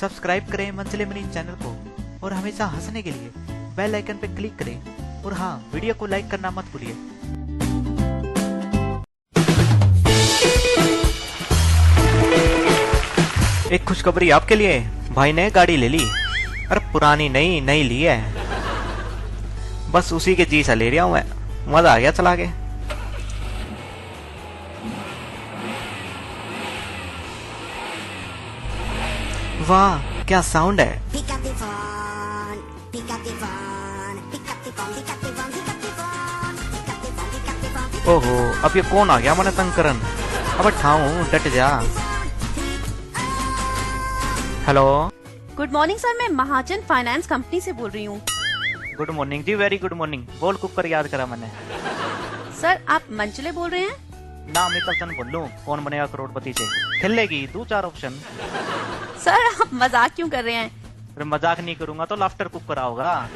Subscribe करें मंचले मनीन channel को और हमेशा हंसने के लिए बेल आइकन पर क्लिक करें। और हाँ वीडियो को लाइक करना मत भूलिए। एक खुशखबरी आपके लिए। भाई ने गाड़ी ले ली अरे पुरानी नहीं नई ली है। बस उसी के जी सा ले रहा हूँ मैं मज़ा आ गया चला के। Up क्या साउंड है? ओहो अब ये कौन आ गया मैंने तंग करन अब ठाऊ डट जा। हेलो गुड मॉर्निंग सर मैं महाजन फाइनेंस कंपनी से बोल रही हूँ। गुड मॉर्निंग जी वेरी गुड मॉर्निंग बोल कुकर याद करा मैंने। सर आप मंचले बोल रहे हैं? ना अमिताभ बच्चन बोल लूँ कौन बनेगा करोड़पति से? खेलेगी दो चार ऑप्शन सर आप मज़ाक क्यों कर रहे हैं? अरे मज़ाक नहीं करूँगा तो लाफ्टर कुकर आओगा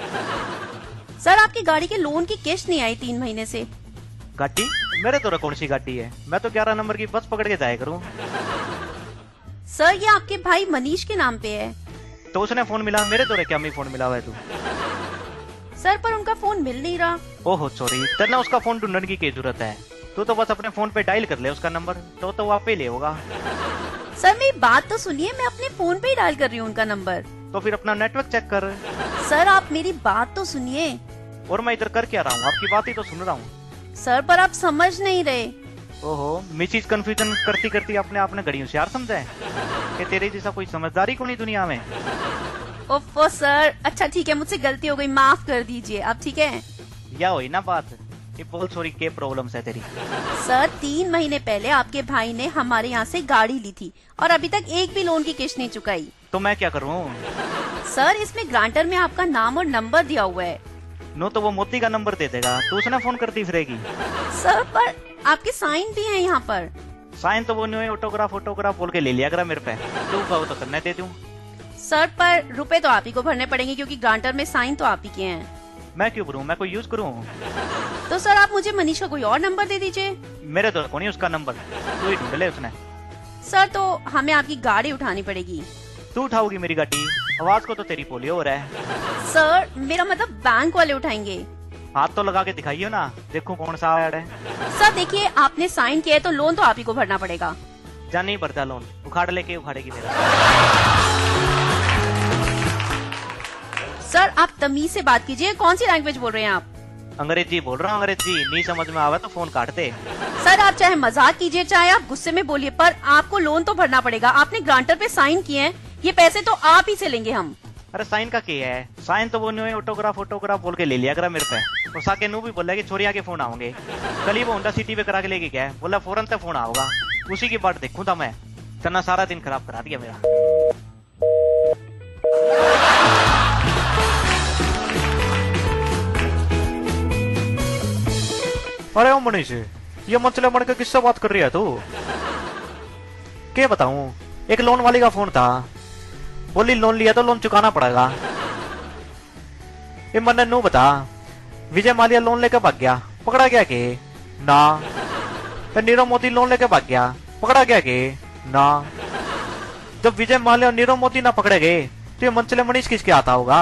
सर आपकी गाड़ी के लोन की किश्त नहीं आई तीन महीने से। गाड़ी? मेरे तो कौन सी गाड़ी है? मैं तो ग्यारह नंबर की बस पकड़ के जाया करूँ। सर ये आपके भाई मनीष के नाम पे है। तो उसने फ़ोन मिला मेरे तो क्या फ़ोन मिला हुआ है तू? सर पर उनका फ़ोन मिल नहीं रहा। ओहो सॉरी तेना उसका फ़ोन ढूँढने की ज़रूरत है? तू तो बस अपने फ़ोन पे डायल कर ले उसका नंबर तो तो वो आप ही ले होगा। सर मेरी बात तो सुनिए मैं अपने फ़ोन पे ही डायल कर रही हूँ उनका नंबर तो फिर अपना नेटवर्क चेक कर। सर आप मेरी बात तो सुनिए। और मैं इधर कर क्या रहा हूँ आपकी बात ही तो सुन रहा हूँ। सर पर आप समझ नहीं रहे। ओहो मिसिज कंफ्यूजन करती करती अपने आपने घड़ी होशियार समझा है। कि तेरे जैसा कोई समझदारी को नहीं दुनिया में? ओफो सर। अच्छा ठीक है मुझसे गलती हो गई माफ़ कर दीजिए। आप ठीक है? या हुई ना बात। ये सॉरी के प्रॉब्लम्स है तेरी? सर तीन महीने पहले आपके भाई ने हमारे यहाँ से गाड़ी ली थी और अभी तक एक भी लोन की किश्त नहीं चुकाई। तो मैं क्या करूँ? सर इसमें ग्रांटर में आपका नाम और नंबर दिया हुआ है। नो तो वो मोती का नंबर दे देगा। तो उसने फ़ोन करती फिरेगी। सर पर आपके साइन भी हैं यहाँ पर। साइन तो वो नहीं ऑटोग्राफ ऑटोग्राफ बोल के ले लिया करा मेरे पे। तू कहो तो करने दे दूँ। सर पर रुपए तो आप ही को भरने पड़ेंगे क्योंकि ग्रांटर में साइन तो आप ही के हैं। मैं क्यों करूँ मैं कोई यूज़ करूँ? तो सर आप मुझे मनीष का कोई और नंबर दे दीजिए। मेरे तो कौन उसका नंबर तू ही ढूंढ ले उसने। सर तो हमें आपकी गाड़ी उठानी पड़ेगी। तू उठाओगी मेरी गाड़ी? आवाज़ को तो तेरी पोलियो हो रहा है। सर मेरा मतलब बैंक वाले उठाएँगे। हाथ तो लगा के दिखाइयो ना। देखो कौन सा ऐड है। सर देखिए आपने साइन किया है तो लोन तो आप ही को भरना पड़ेगा। जान नहीं भरता लोन उखाड़ लेके उखाड़ेगी मेरा। सर आप तमीज से बात कीजिए। कौन सी लैंग्वेज बोल रहे हैं आप? अंग्रेज़ी बोल रहा हूँ अंग्रेज़ी। नहीं समझ में आवा तो फ़ोन काट दे सर आप चाहे मज़ाक कीजिए चाहे आप गुस्से में बोलिए पर आपको लोन तो भरना पड़ेगा। आपने ग्रांटर पे साइन किए हैं। ये पैसे तो आप ही से लेंगे हम। अरे साइन का क्या है? साइन तो वो नहीं ऑटोग्राफ ऑटोग्राफ बोल के ले लिया करा मेरे पे। और साके नू भी बोला कि छोरिया के फ़ोन आओगे। कल ही वो होंडा सिटी पे करा के लेके गया बोला फ़ौरन तक फ़ोन आओगा। उसी की बात देखूँ था मैं। तना सारा दिन खराब करा दिया मेरा। अरे ओ मनीष, ये मचले मन के किससे बात कर रही है तू? क्या बताऊँ? एक लोन वाली का फ़ोन था। बोली, लोन लिया तो लोन चुकाना पड़ेगा। ये मन नू बता, विजय मालिया लोन लेकर भाग गया। पकड़ा गया के? ना। फिर नीरव मोदी लोन लेकर भाग गया। पकड़ा गया के? ना। जब विजय माल्या और नीरव मोदी ना पकड़े गए तो ये मंचले मनीष किसके आता होगा